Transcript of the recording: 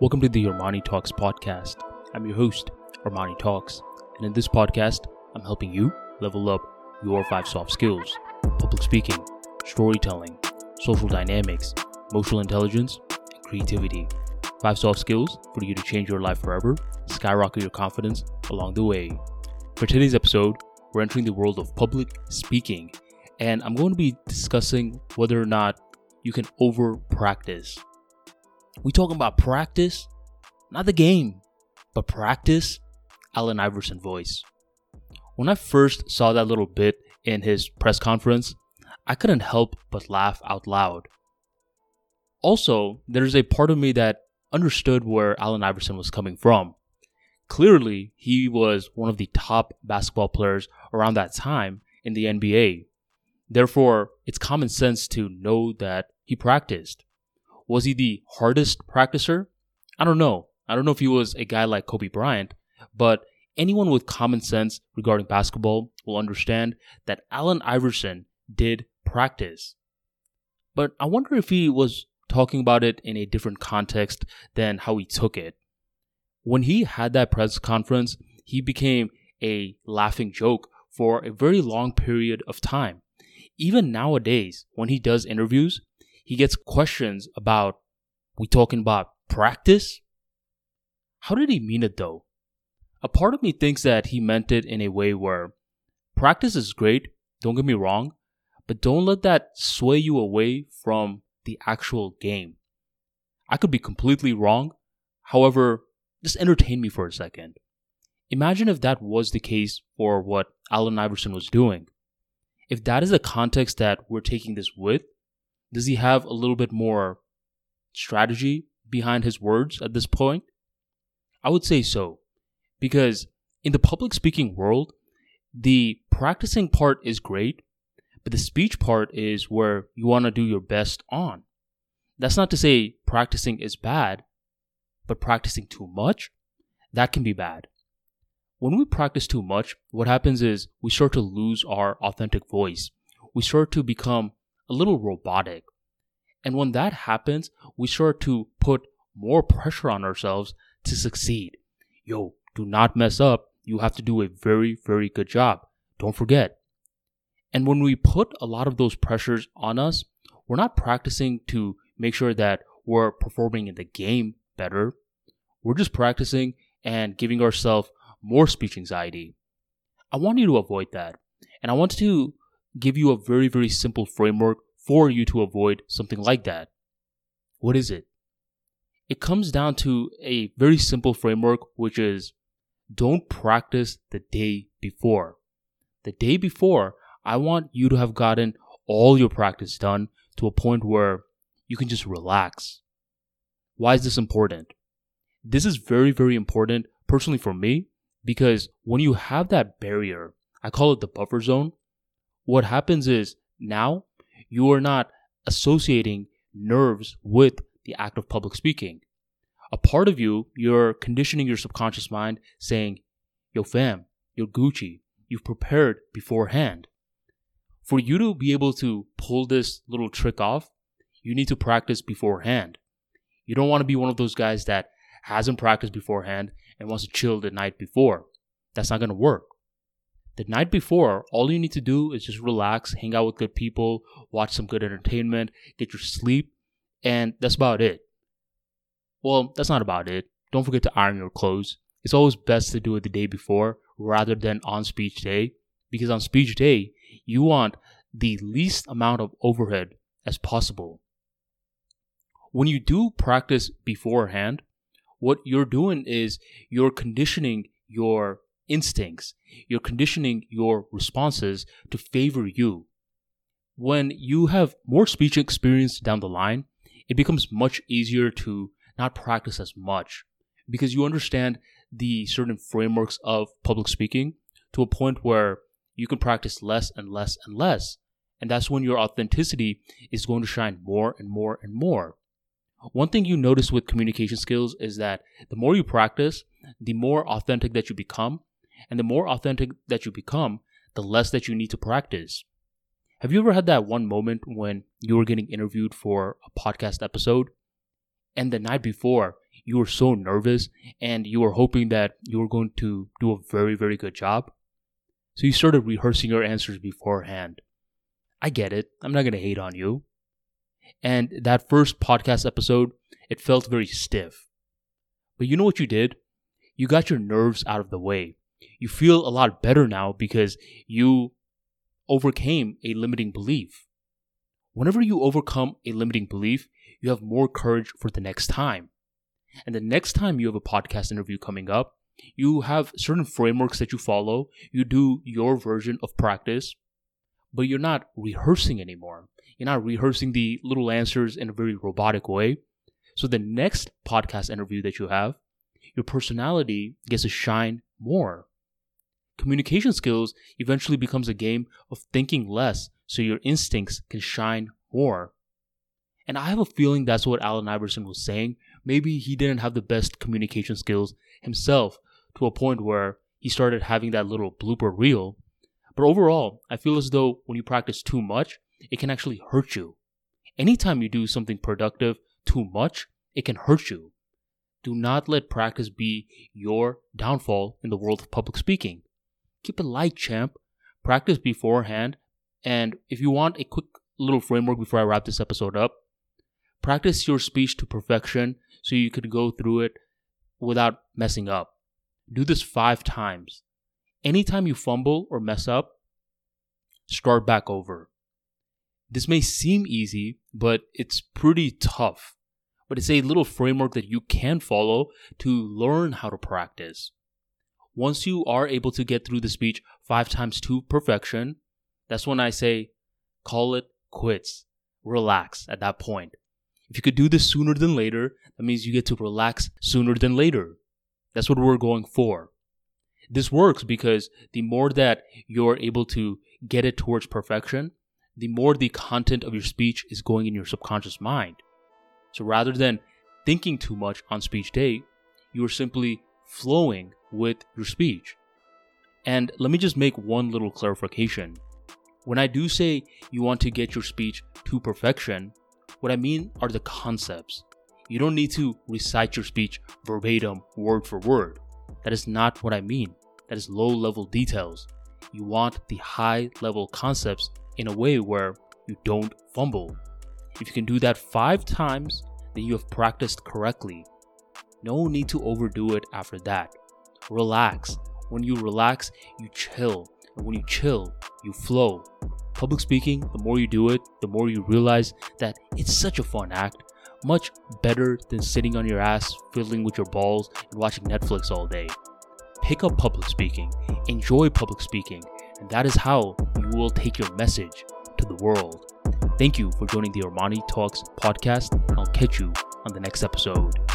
Welcome to the Armani Talks podcast. I'm your host, Armani Talks, and in this podcast, I'm helping you level up your five soft skills public speaking, storytelling, social dynamics, emotional intelligence, and creativity. Five soft skills for you to change your life forever, skyrocket your confidence along the way. For today's episode, we're entering the world of public speaking, and I'm going to be discussing whether or not you can over practice. We talking about practice, not the game, but practice. Allen Iverson voice. When I first saw that little bit in his press conference, I couldn't help but laugh out loud. Also, there's a part of me that understood where Allen Iverson was coming from. Clearly, he was one of the top basketball players around that time in the NBA. Therefore, it's common sense to know that he practiced. Was he the hardest practicer? I don't know. I don't know if he was a guy like Kobe Bryant, but anyone with common sense regarding basketball will understand that Allen Iverson did practice. But I wonder if he was talking about it in a different context than how he took it. When he had that press conference, he became a laughing joke for a very long period of time. Even nowadays, when he does interviews, he gets questions about we talking about practice? How did he mean it though? A part of me thinks that he meant it in a way where practice is great, don't get me wrong, but don't let that sway you away from the actual game. I could be completely wrong. However, just entertain me for a second. Imagine if that was the case for what Allen Iverson was doing. If that is the context that we're taking this with, does he have a little bit more strategy behind his words at this point? I would say so. Because in the public speaking world, the practicing part is great, but the speech part is where you want to do your best on. That's not to say practicing is bad, but practicing too much, that can be bad. When we practice too much, what happens is we start to lose our authentic voice. We start to become a little robotic. And when that happens, we start to put more pressure on ourselves to succeed. Yo, do not mess up. You have to do a very, very good job. Don't forget. And when we put a lot of those pressures on us, we're not practicing to make sure that we're performing in the game better. We're just practicing and giving ourselves more speech anxiety. I want you to avoid that. And I want to give you a very, very simple framework for you to avoid something like that. What is it? It comes down to a very simple framework, which is don't practice the day before. The day before, I want you to have gotten all your practice done to a point where you can just relax. Why is this important? This is very, very important personally for me because when you have that barrier, I call it the buffer zone, what happens is now you are not associating nerves with the act of public speaking. A part of you, you're conditioning your subconscious mind saying, Yo, fam, you're Gucci. You've prepared beforehand. For you to be able to pull this little trick off, you need to practice beforehand. You don't want to be one of those guys that hasn't practiced beforehand and wants to chill the night before. That's not going to work. The night before, all you need to do is just relax, hang out with good people, watch some good entertainment, get your sleep, and that's about it. Well, that's not about it. Don't forget to iron your clothes. It's always best to do it the day before rather than on speech day because on speech day, you want the least amount of overhead as possible. When you do practice beforehand, what you're doing is you're conditioning your instincts. You're conditioning your responses to favor you. When you have more speech experience down the line, it becomes much easier to not practice as much because you understand the certain frameworks of public speaking to a point where you can practice less and less and less. And that's when your authenticity is going to shine more and more and more. One thing you notice with communication skills is that the more you practice, the more authentic that you become, and the more authentic that you become, the less that you need to practice. Have you ever had that one moment when you were getting interviewed for a podcast episode and the night before you were so nervous and you were hoping that you were going to do a very, very good job. So you started rehearsing your answers beforehand. I get it. I'm not going to hate on you. And that first podcast episode, it felt very stiff. But you know what you did? You got your nerves out of the way. You feel a lot better now because you overcame a limiting belief. Whenever you overcome a limiting belief, you have more courage for the next time. And the next time you have a podcast interview coming up, you have certain frameworks that you follow. You do your version of practice, but you're not rehearsing anymore. You're not rehearsing the little answers in a very robotic way. So the next podcast interview that you have, your personality gets to shine more. Communication skills eventually becomes a game of thinking less so your instincts can shine more. And I have a feeling that's what Allen Iverson was saying. Maybe he didn't have the best communication skills himself to a point where he started having that little blooper reel. But overall, I feel as though when you practice too much, it can actually hurt you. Anytime you do something productive too much, it can hurt you. Do not let practice be your downfall in the world of public speaking. Keep it light, champ. Practice beforehand. And if you want a quick little framework before I wrap this episode up, practice your speech to perfection so you could go through it without messing up. Do this five times. Anytime you fumble or mess up, start back over. This may seem easy, but it's pretty tough. But it's a little framework that you can follow to learn how to practice. Once you are able to get through the speech five times to perfection, that's when I say, call it quits. Relax at that point. If you could do this sooner than later, that means you get to relax sooner than later. That's what we're going for. This works because the more that you're able to get it towards perfection, the more the content of your speech is going in your subconscious mind. So rather than thinking too much on speech day, you are simply flowing with your speech. And let me just make one little clarification. When I do say you want to get your speech to perfection, what I mean are the concepts. You don't need to recite your speech verbatim, word for word. That is not what I mean. That is low level details. You want the high level concepts in a way where you don't fumble. If you can do that five times, then you have practiced correctly. No need to overdo it after that. Relax. When you relax, you chill. And when you chill, you flow. Public speaking, the more you do it, the more you realize that it's such a fun act much better than sitting on your ass fiddling with your balls and watching Netflix all day. Pick up public speaking, enjoy public speaking, and that is how you will take your message to the world. Thank you for joining the Armani Talks podcast. I'll catch you on the next episode.